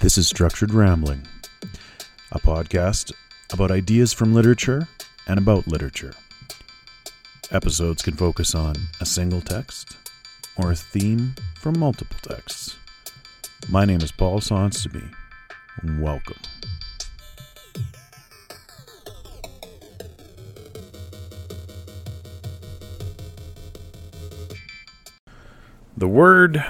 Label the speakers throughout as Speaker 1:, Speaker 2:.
Speaker 1: This is Structured Rambling, a podcast about ideas from literature and about literature. Episodes can focus on a single text or a theme from multiple texts. My name is Paul Sonseby. Welcome. The word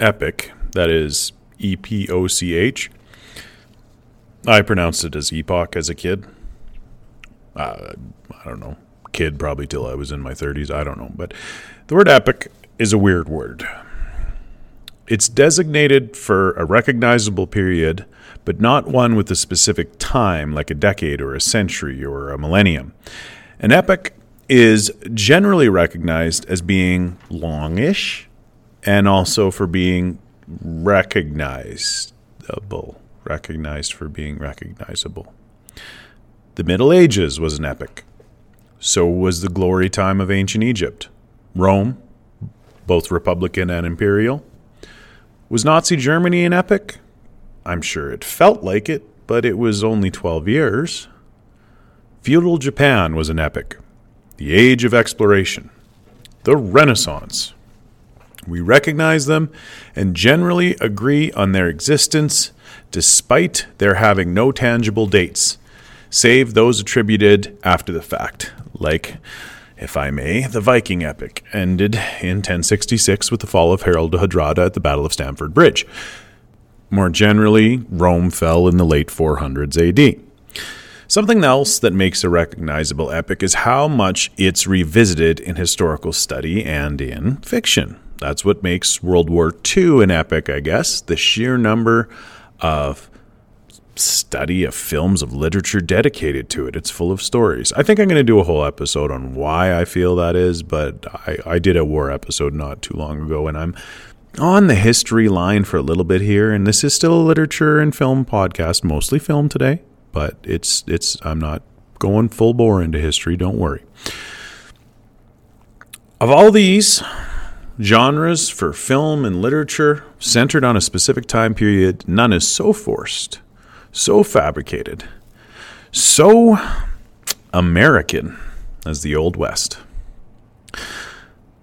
Speaker 1: epoch, that is E P O C H, I pronounced it as epoch as a kid. Uh, I don't know. Kid probably till I was in my 30s. I don't know. But the word epoch is a weird word. It's designated for a recognizable period, but not one with a specific time, like a decade or a century or a millennium. An epoch is generally recognized as being longish and also for being recognizable. Recognized for being recognizable. The Middle Ages was an epoch. So was the glory time of ancient Egypt. Rome, both republican and imperial. Was Nazi Germany an epoch? I'm sure it felt like it, but it was only 12 years. Feudal Japan was an epoch. The Age of Exploration. The Renaissance. We recognize them and generally agree on their existence despite their having no tangible dates, save those attributed after the fact, like, if I may, the Viking epoch ended in 1066 with the fall of Harald Hardrada at the Battle of Stamford Bridge. More generally, Rome fell in the late 400s AD. Something else that makes a recognizable epoch is how much it's revisited in historical study and in fiction. That's what makes World War II an epoch, I guess. The sheer number of study of films of literature dedicated to it. It's full of stories. I think I'm going to do a whole episode on why I feel that is, but I, I did a war episode not too long ago, and I'm on the history line for a little bit here. And this is still a literature and film podcast, mostly film today, but it's it's I'm not going full bore into history. Don't worry. Of all these, genres for film and literature centered on a specific time period, none is so forced, so fabricated, so American as the Old West.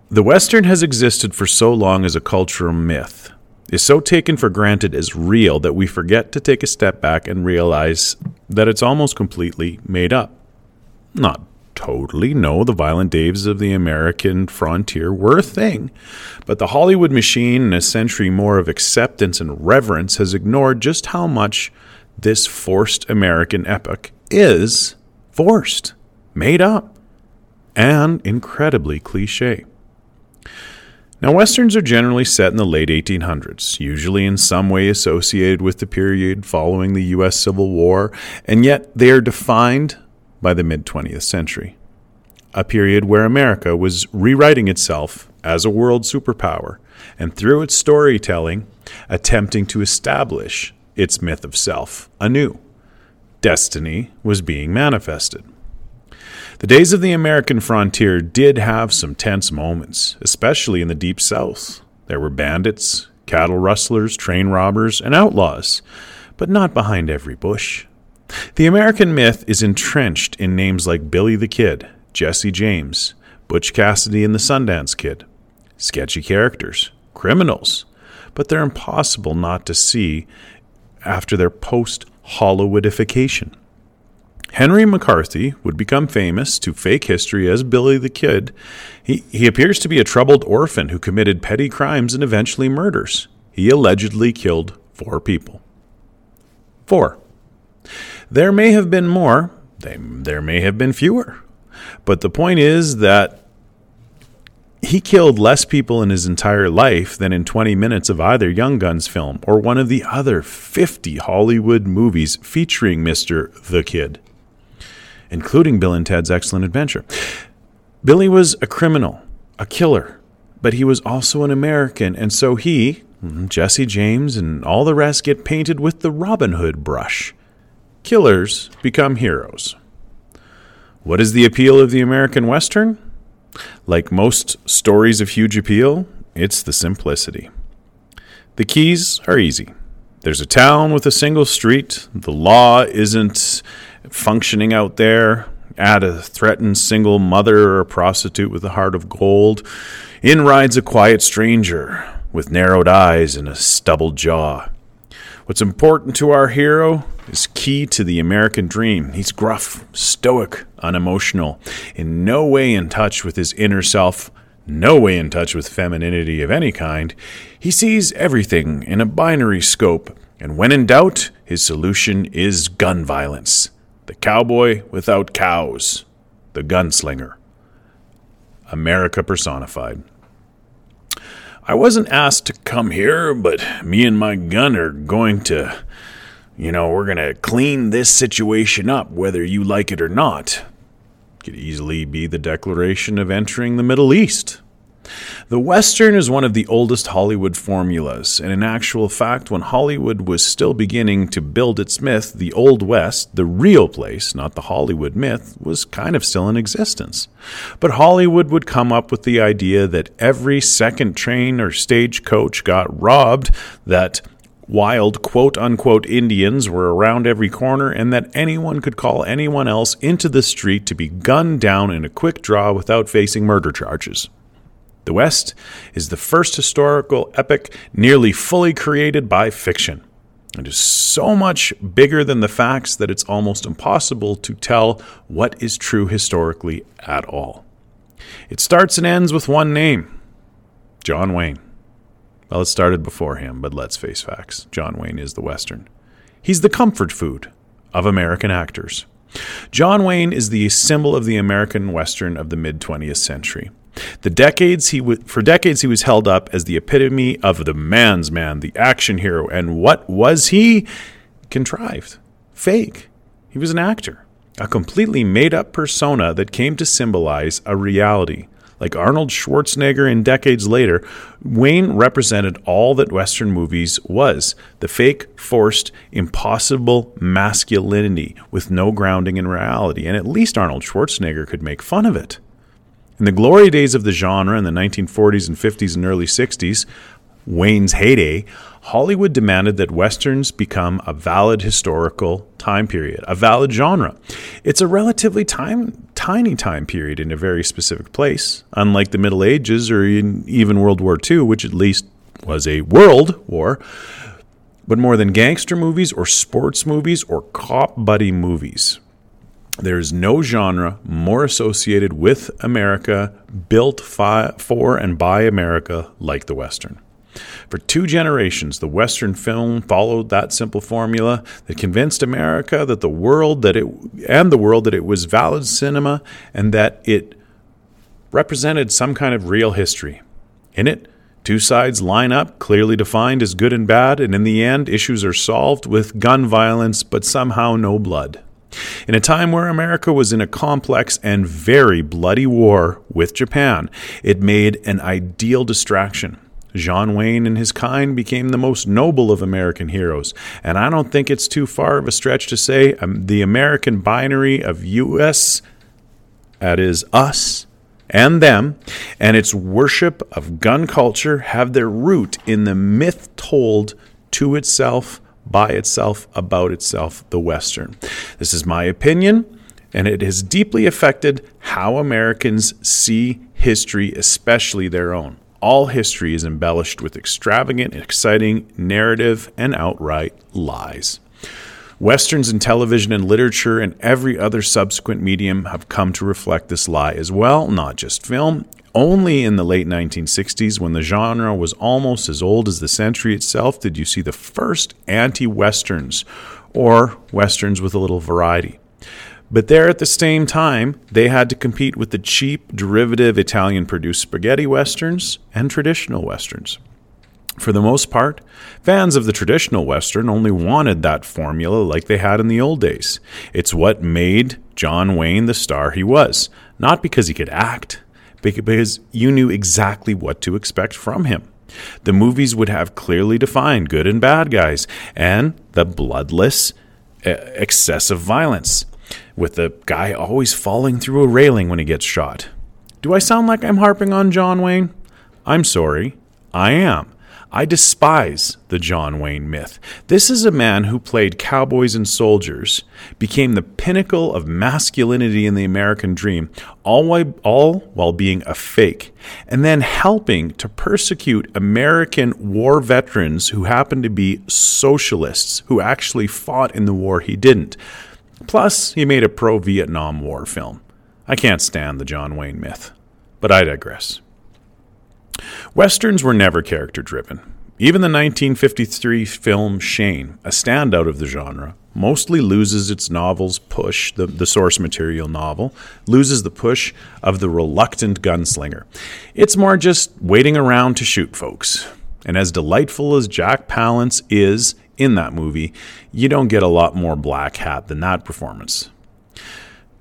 Speaker 1: The Western has existed for so long as a cultural myth, is so taken for granted as real that we forget to take a step back and realize that it's almost completely made up. Not totally. No, the violent Daves of the American frontier were a thing. But the Hollywood machine and a century more of acceptance and reverence has ignored just how much this forced American epoch is forced, made up, and incredibly cliche. Now, Westerns are generally set in the late 1800s, usually in some way associated with the period following the U.S. Civil War, and yet they are defined by the mid 20th century, a period where America was rewriting itself as a world superpower and through its storytelling, attempting to establish its myth of self anew. Destiny was being manifested. The days of the American frontier did have some tense moments, especially in the Deep South. There were bandits, cattle rustlers, train robbers, and outlaws, but not behind every bush. The American myth is entrenched in names like Billy the Kid, Jesse James, Butch Cassidy and the Sundance Kid. Sketchy characters, criminals, but they're impossible not to see after their post Hollywoodification. Henry McCarthy would become famous to fake history as Billy the Kid. He, he appears to be a troubled orphan who committed petty crimes and eventually murders. He allegedly killed four people. Four. There may have been more, they, there may have been fewer. But the point is that he killed less people in his entire life than in 20 minutes of either Young Guns film or one of the other 50 Hollywood movies featuring Mr. the Kid, including Bill and Ted's Excellent Adventure. Billy was a criminal, a killer, but he was also an American, and so he, hmm, Jesse James, and all the rest get painted with the Robin Hood brush. Killers become heroes. What is the appeal of the American Western? Like most stories of huge appeal, it's the simplicity. The keys are easy. There's a town with a single street. The law isn't functioning out there. Add a threatened single mother or a prostitute with a heart of gold. In rides a quiet stranger with narrowed eyes and a stubbled jaw. What's important to our hero is key to the American dream. He's gruff, stoic, unemotional, in no way in touch with his inner self, no way in touch with femininity of any kind. He sees everything in a binary scope, and when in doubt, his solution is gun violence. The cowboy without cows, the gunslinger. America personified. I wasn't asked to come here, but me and my gun are going to, you know, we're going to clean this situation up, whether you like it or not. Could easily be the declaration of entering the Middle East. The Western is one of the oldest Hollywood formulas, and in actual fact, when Hollywood was still beginning to build its myth, the Old West, the real place, not the Hollywood myth, was kind of still in existence. But Hollywood would come up with the idea that every second train or stagecoach got robbed, that wild quote unquote Indians were around every corner, and that anyone could call anyone else into the street to be gunned down in a quick draw without facing murder charges. The West is the first historical epoch nearly fully created by fiction. It is so much bigger than the facts that it's almost impossible to tell what is true historically at all. It starts and ends with one name John Wayne. Well, it started before him, but let's face facts John Wayne is the Western. He's the comfort food of American actors. John Wayne is the symbol of the American Western of the mid 20th century. The decades he w- for decades he was held up as the epitome of the man's man, the action hero, and what was he? Contrived, fake. He was an actor, a completely made up persona that came to symbolize a reality. Like Arnold Schwarzenegger and decades later, Wayne represented all that Western movies was the fake, forced, impossible masculinity with no grounding in reality. And at least Arnold Schwarzenegger could make fun of it. In the glory days of the genre in the 1940s and 50s and early 60s, Wayne's heyday, Hollywood demanded that Westerns become a valid historical time period, a valid genre. It's a relatively time, tiny time period in a very specific place, unlike the Middle Ages or even World War II, which at least was a world war. But more than gangster movies or sports movies or cop buddy movies, there is no genre more associated with America, built fi- for and by America, like the Western. For two generations, the Western film followed that simple formula that convinced America that the world that it and the world that it was valid cinema and that it represented some kind of real history. In it, two sides line up, clearly defined as good and bad, and in the end, issues are solved with gun violence, but somehow no blood. In a time where America was in a complex and very bloody war with Japan, it made an ideal distraction. John Wayne and his kind became the most noble of American heroes, and I don't think it's too far of a stretch to say um, the American binary of U.S., that is, us, and them, and its worship of gun culture have their root in the myth told to itself by itself, about itself, the Western. This is my opinion, and it has deeply affected how Americans see history, especially their own. All history is embellished with extravagant, exciting narrative and outright lies. Westerns in television and literature and every other subsequent medium have come to reflect this lie as well, not just film. Only in the late 1960s, when the genre was almost as old as the century itself, did you see the first anti Westerns, or Westerns with a little variety. But there at the same time, they had to compete with the cheap, derivative Italian produced spaghetti Westerns and traditional Westerns. For the most part, fans of the traditional Western only wanted that formula like they had in the old days. It's what made John Wayne the star he was, not because he could act, because you knew exactly what to expect from him. The movies would have clearly defined good and bad guys and the bloodless, excessive violence, with the guy always falling through a railing when he gets shot. Do I sound like I'm harping on John Wayne? I'm sorry. I am. I despise the John Wayne myth. This is a man who played cowboys and soldiers, became the pinnacle of masculinity in the American dream, all while, all while being a fake, and then helping to persecute American war veterans who happened to be socialists who actually fought in the war he didn't. Plus, he made a pro Vietnam War film. I can't stand the John Wayne myth. But I digress. Westerns were never character driven. Even the 1953 film Shane, a standout of the genre, mostly loses its novel's push, the, the source material novel, loses the push of the reluctant gunslinger. It's more just waiting around to shoot folks. And as delightful as Jack Palance is in that movie, you don't get a lot more black hat than that performance.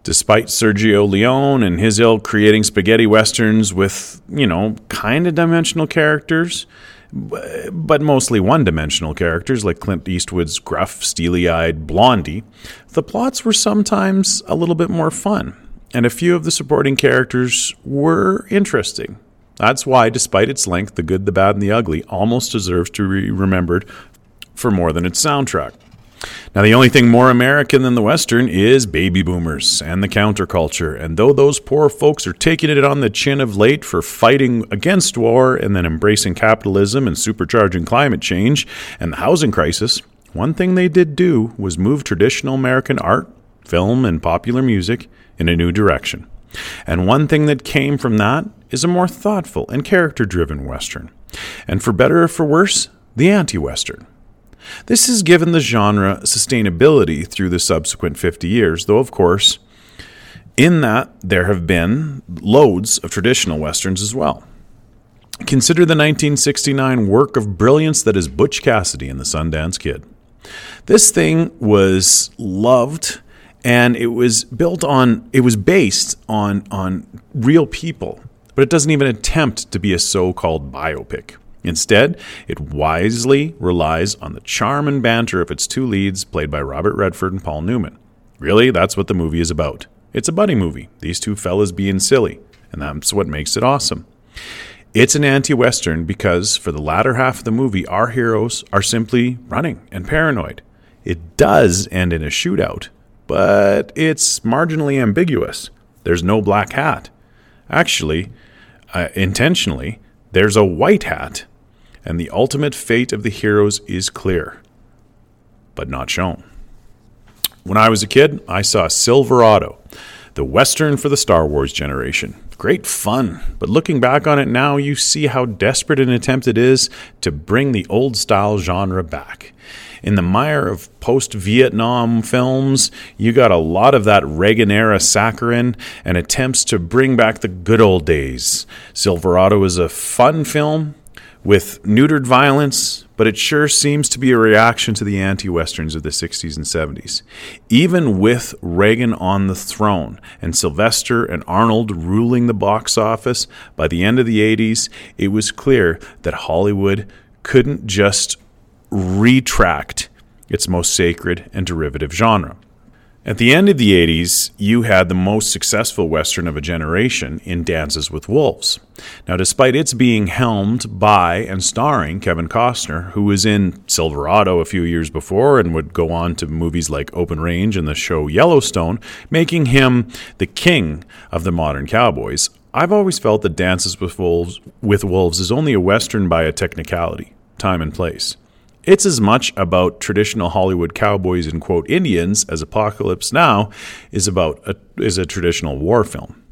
Speaker 1: Despite Sergio Leone and his ilk creating spaghetti westerns with, you know, kind of dimensional characters, but mostly one dimensional characters like Clint Eastwood's gruff, steely eyed Blondie, the plots were sometimes a little bit more fun, and a few of the supporting characters were interesting. That's why, despite its length, The Good, the Bad, and the Ugly almost deserves to be remembered for more than its soundtrack. Now, the only thing more American than the Western is baby boomers and the counterculture. And though those poor folks are taking it on the chin of late for fighting against war and then embracing capitalism and supercharging climate change and the housing crisis, one thing they did do was move traditional American art, film, and popular music in a new direction. And one thing that came from that is a more thoughtful and character driven Western. And for better or for worse, the anti Western. This has given the genre sustainability through the subsequent 50 years, though, of course, in that there have been loads of traditional westerns as well. Consider the 1969 work of brilliance that is Butch Cassidy and the Sundance Kid. This thing was loved and it was built on it was based on on real people, but it doesn't even attempt to be a so-called biopic. Instead, it wisely relies on the charm and banter of its two leads, played by Robert Redford and Paul Newman. Really, that's what the movie is about. It's a buddy movie, these two fellas being silly, and that's what makes it awesome. It's an anti Western because for the latter half of the movie, our heroes are simply running and paranoid. It does end in a shootout, but it's marginally ambiguous. There's no black hat. Actually, uh, intentionally, there's a white hat and the ultimate fate of the heroes is clear, but not shown. When I was a kid, I saw Silverado, the Western for the Star Wars generation. Great fun, but looking back on it now, you see how desperate an attempt it is to bring the old style genre back. In the mire of post Vietnam films, you got a lot of that Reagan era saccharin and attempts to bring back the good old days. Silverado is a fun film, with neutered violence, but it sure seems to be a reaction to the anti westerns of the 60s and 70s. Even with Reagan on the throne and Sylvester and Arnold ruling the box office, by the end of the 80s, it was clear that Hollywood couldn't just retract its most sacred and derivative genre. At the end of the 80s, you had the most successful Western of a generation in Dances with Wolves. Now, despite its being helmed by and starring Kevin Costner, who was in Silverado a few years before and would go on to movies like Open Range and the show Yellowstone, making him the king of the modern cowboys, I've always felt that Dances with Wolves, with Wolves is only a Western by a technicality, time and place. It's as much about traditional Hollywood cowboys and quote Indians as Apocalypse Now is about a, is a traditional war film.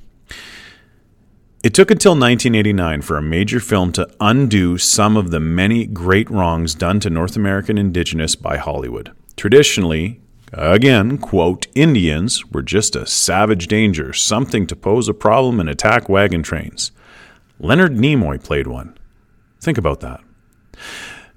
Speaker 1: It took until 1989 for a major film to undo some of the many great wrongs done to North American indigenous by Hollywood. Traditionally, again, quote, Indians were just a savage danger, something to pose a problem and attack wagon trains. Leonard Nimoy played one. Think about that.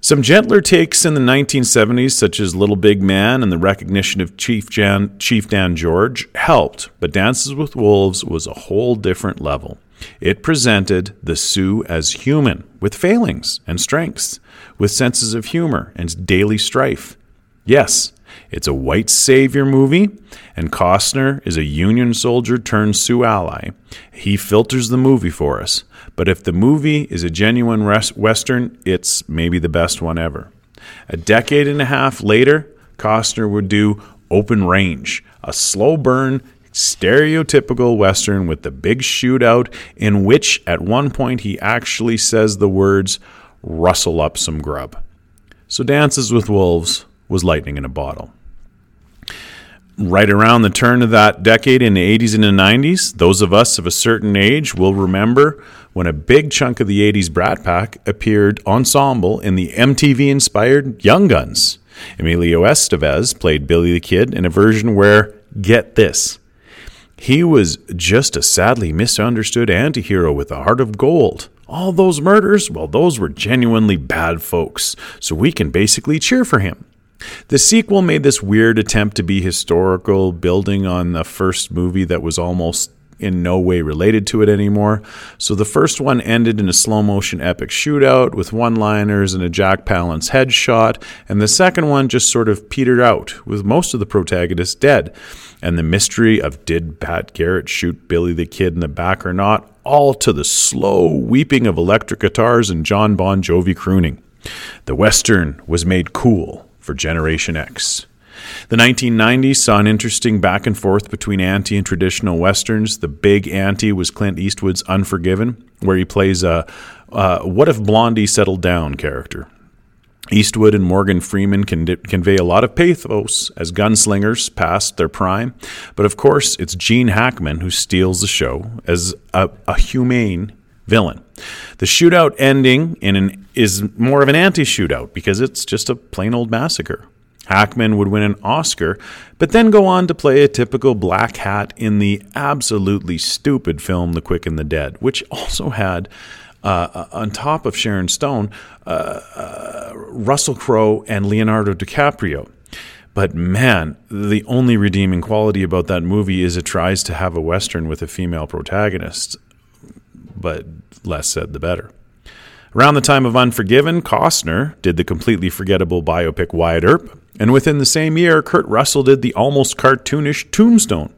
Speaker 1: Some gentler takes in the 1970s, such as Little Big Man and the recognition of Chief, Jan, Chief Dan George, helped, but Dances with Wolves was a whole different level. It presented the Sioux as human, with failings and strengths, with senses of humor and daily strife. Yes, it's a white savior movie, and Costner is a Union soldier turned Sioux ally. He filters the movie for us, but if the movie is a genuine Western, it's maybe the best one ever. A decade and a half later, Costner would do Open Range, a slow burn, stereotypical Western with the big shootout, in which at one point he actually says the words, rustle up some grub. So Dances with Wolves was lightning in a bottle right around the turn of that decade in the 80s and the 90s, those of us of a certain age will remember when a big chunk of the 80s Brat Pack appeared ensemble in the MTV inspired Young Guns. Emilio Estevez played Billy the Kid in a version where, get this, he was just a sadly misunderstood antihero with a heart of gold. All those murders, well, those were genuinely bad folks, so we can basically cheer for him. The sequel made this weird attempt to be historical, building on the first movie that was almost in no way related to it anymore. So the first one ended in a slow motion epic shootout with one liners and a Jack Palance headshot, and the second one just sort of petered out with most of the protagonists dead. And the mystery of did Pat Garrett shoot Billy the Kid in the back or not, all to the slow weeping of electric guitars and Jon Bon Jovi crooning. The Western was made cool for Generation X. The 1990s saw an interesting back and forth between anti and traditional westerns. The big anti was Clint Eastwood's Unforgiven, where he plays a what if Blondie settled down character. Eastwood and Morgan Freeman can convey a lot of pathos as gunslingers past their prime, but of course, it's Gene Hackman who steals the show as a, a humane villain. The shootout ending in an, is more of an anti shootout because it's just a plain old massacre. Hackman would win an Oscar, but then go on to play a typical black hat in the absolutely stupid film The Quick and the Dead, which also had, uh, uh on top of Sharon Stone, uh, uh, Russell Crowe and Leonardo DiCaprio. But man, the only redeeming quality about that movie is it tries to have a Western with a female protagonist but less said the better. Around the time of Unforgiven, Costner did the completely forgettable biopic Wyatt Earp, and within the same year, Kurt Russell did the almost cartoonish Tombstone.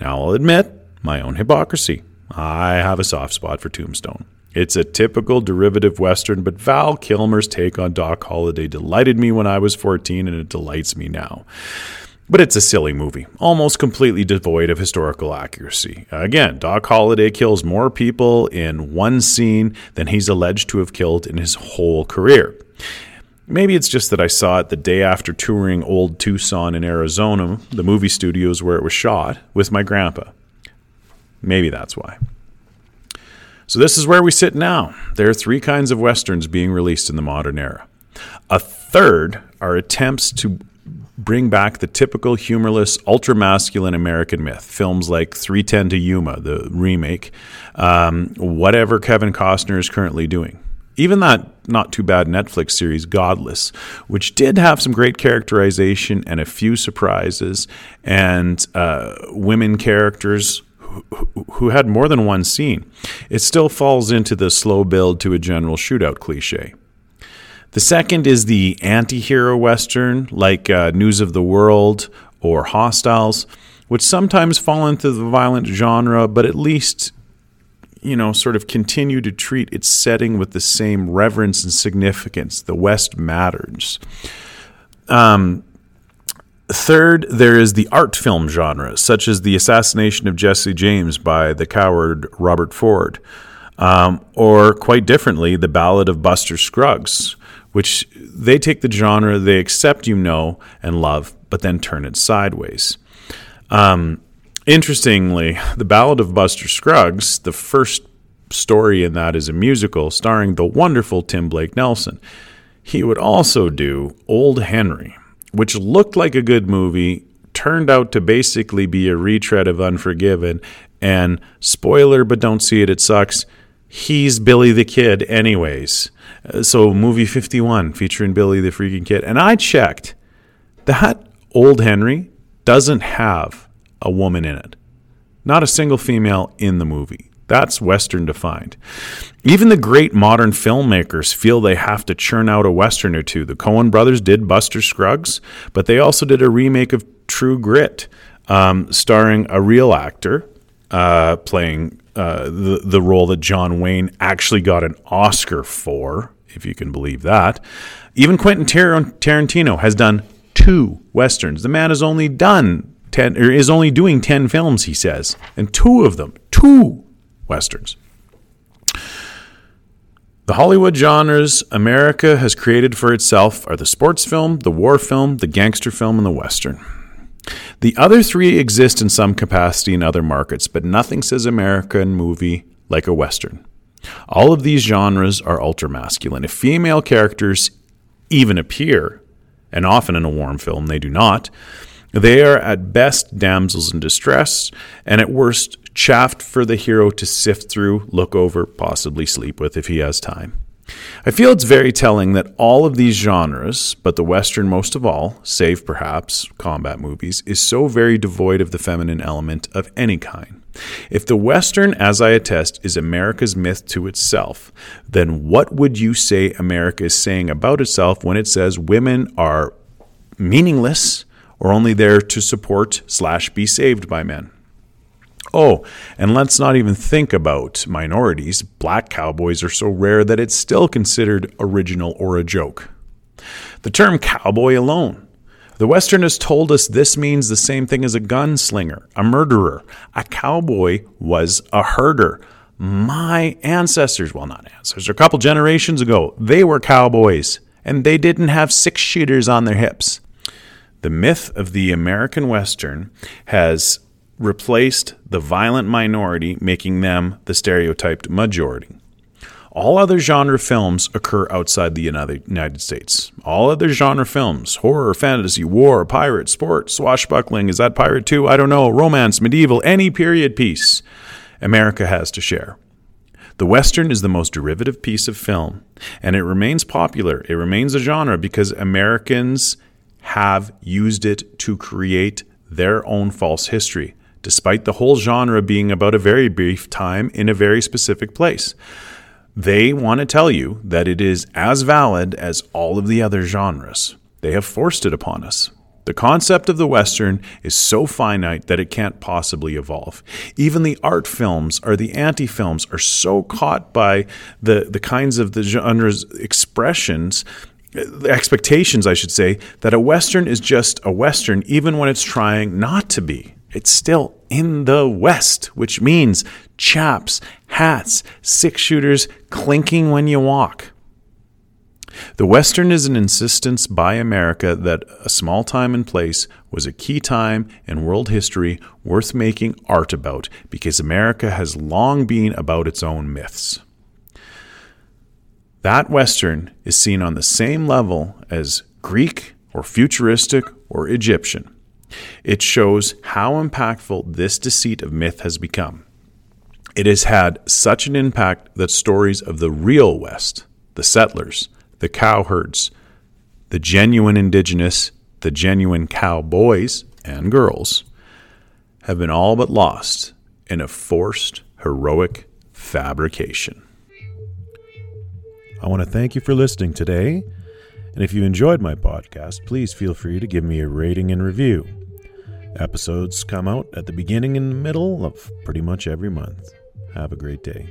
Speaker 1: Now, I'll admit my own hypocrisy. I have a soft spot for Tombstone. It's a typical derivative Western, but Val Kilmer's take on Doc Holliday delighted me when I was 14, and it delights me now. But it's a silly movie, almost completely devoid of historical accuracy. Again, Doc Holliday kills more people in one scene than he's alleged to have killed in his whole career. Maybe it's just that I saw it the day after touring Old Tucson in Arizona, the movie studios where it was shot, with my grandpa. Maybe that's why. So, this is where we sit now. There are three kinds of westerns being released in the modern era. A third are attempts to bring back the typical humorless, ultra masculine American myth. Films like 310 to Yuma, the remake, um, whatever Kevin Costner is currently doing. Even that not too bad Netflix series, Godless, which did have some great characterization and a few surprises, and uh, women characters who had more than one scene, it still falls into the slow build to a general shootout cliche. The second is the anti hero Western, like uh, News of the World or Hostiles, which sometimes fall into the violent genre, but at least, you know, sort of continue to treat its setting with the same reverence and significance. The West matters. Um, Third, there is the art film genre, such as The Assassination of Jesse James by the coward Robert Ford, um, or quite differently, The Ballad of Buster Scruggs, which they take the genre they accept you know and love, but then turn it sideways. Um, interestingly, The Ballad of Buster Scruggs, the first story in that is a musical starring the wonderful Tim Blake Nelson. He would also do Old Henry, which looked like a good movie, turned out to basically be a retread of Unforgiven, and spoiler, but don't see it, it sucks he's Billy the Kid, anyways. Uh, so, movie 51 featuring Billy the freaking kid. And I checked that old Henry doesn't have a woman in it, not a single female in the movie. That's Western defined. Even the great modern filmmakers feel they have to churn out a Western or two. The Coen brothers did Buster Scruggs, but they also did a remake of True Grit, um, starring a real actor uh, playing uh, the the role that John Wayne actually got an Oscar for, if you can believe that. Even Quentin Tar- Tarantino has done two westerns. The man has only done ten, or is only doing ten films, he says, and two of them, two westerns. The Hollywood genres America has created for itself are the sports film, the war film, the gangster film, and the western. The other three exist in some capacity in other markets, but nothing says American movie like a western. All of these genres are ultra masculine. If female characters even appear, and often in a warm film they do not, they are at best damsels in distress, and at worst chaffed for the hero to sift through, look over, possibly sleep with if he has time. I feel it's very telling that all of these genres, but the Western most of all, save perhaps combat movies, is so very devoid of the feminine element of any kind. If the Western, as I attest, is America's myth to itself, then what would you say America is saying about itself when it says women are meaningless or only there to support slash be saved by men? Oh, and let's not even think about minorities. Black cowboys are so rare that it's still considered original or a joke. The term cowboy alone. The Western has told us this means the same thing as a gunslinger, a murderer. A cowboy was a herder. My ancestors, well, not ancestors, a couple generations ago, they were cowboys and they didn't have six shooters on their hips. The myth of the American Western has replaced the violent minority, making them the stereotyped majority. All other genre films occur outside the United States. All other genre films horror, fantasy, war, pirate, sport, swashbuckling is that pirate too? I don't know. Romance, medieval, any period piece America has to share. The Western is the most derivative piece of film, and it remains popular. It remains a genre because Americans have used it to create their own false history despite the whole genre being about a very brief time in a very specific place. They want to tell you that it is as valid as all of the other genres. They have forced it upon us. The concept of the Western is so finite that it can't possibly evolve. Even the art films or the anti films are so caught by the, the kinds of the genre's expressions expectations, I should say, that a Western is just a Western, even when it's trying not to be. It's still in the West, which means chaps, hats, six shooters clinking when you walk. The Western is an insistence by America that a small time and place was a key time in world history worth making art about because America has long been about its own myths. That Western is seen on the same level as Greek or futuristic or Egyptian. It shows how impactful this deceit of myth has become. It has had such an impact that stories of the real West, the settlers, the cowherds, the genuine indigenous, the genuine cowboys and girls, have been all but lost in a forced, heroic fabrication. I want to thank you for listening today. And if you enjoyed my podcast, please feel free to give me a rating and review. Episodes come out at the beginning and middle of pretty much every month. Have a great day.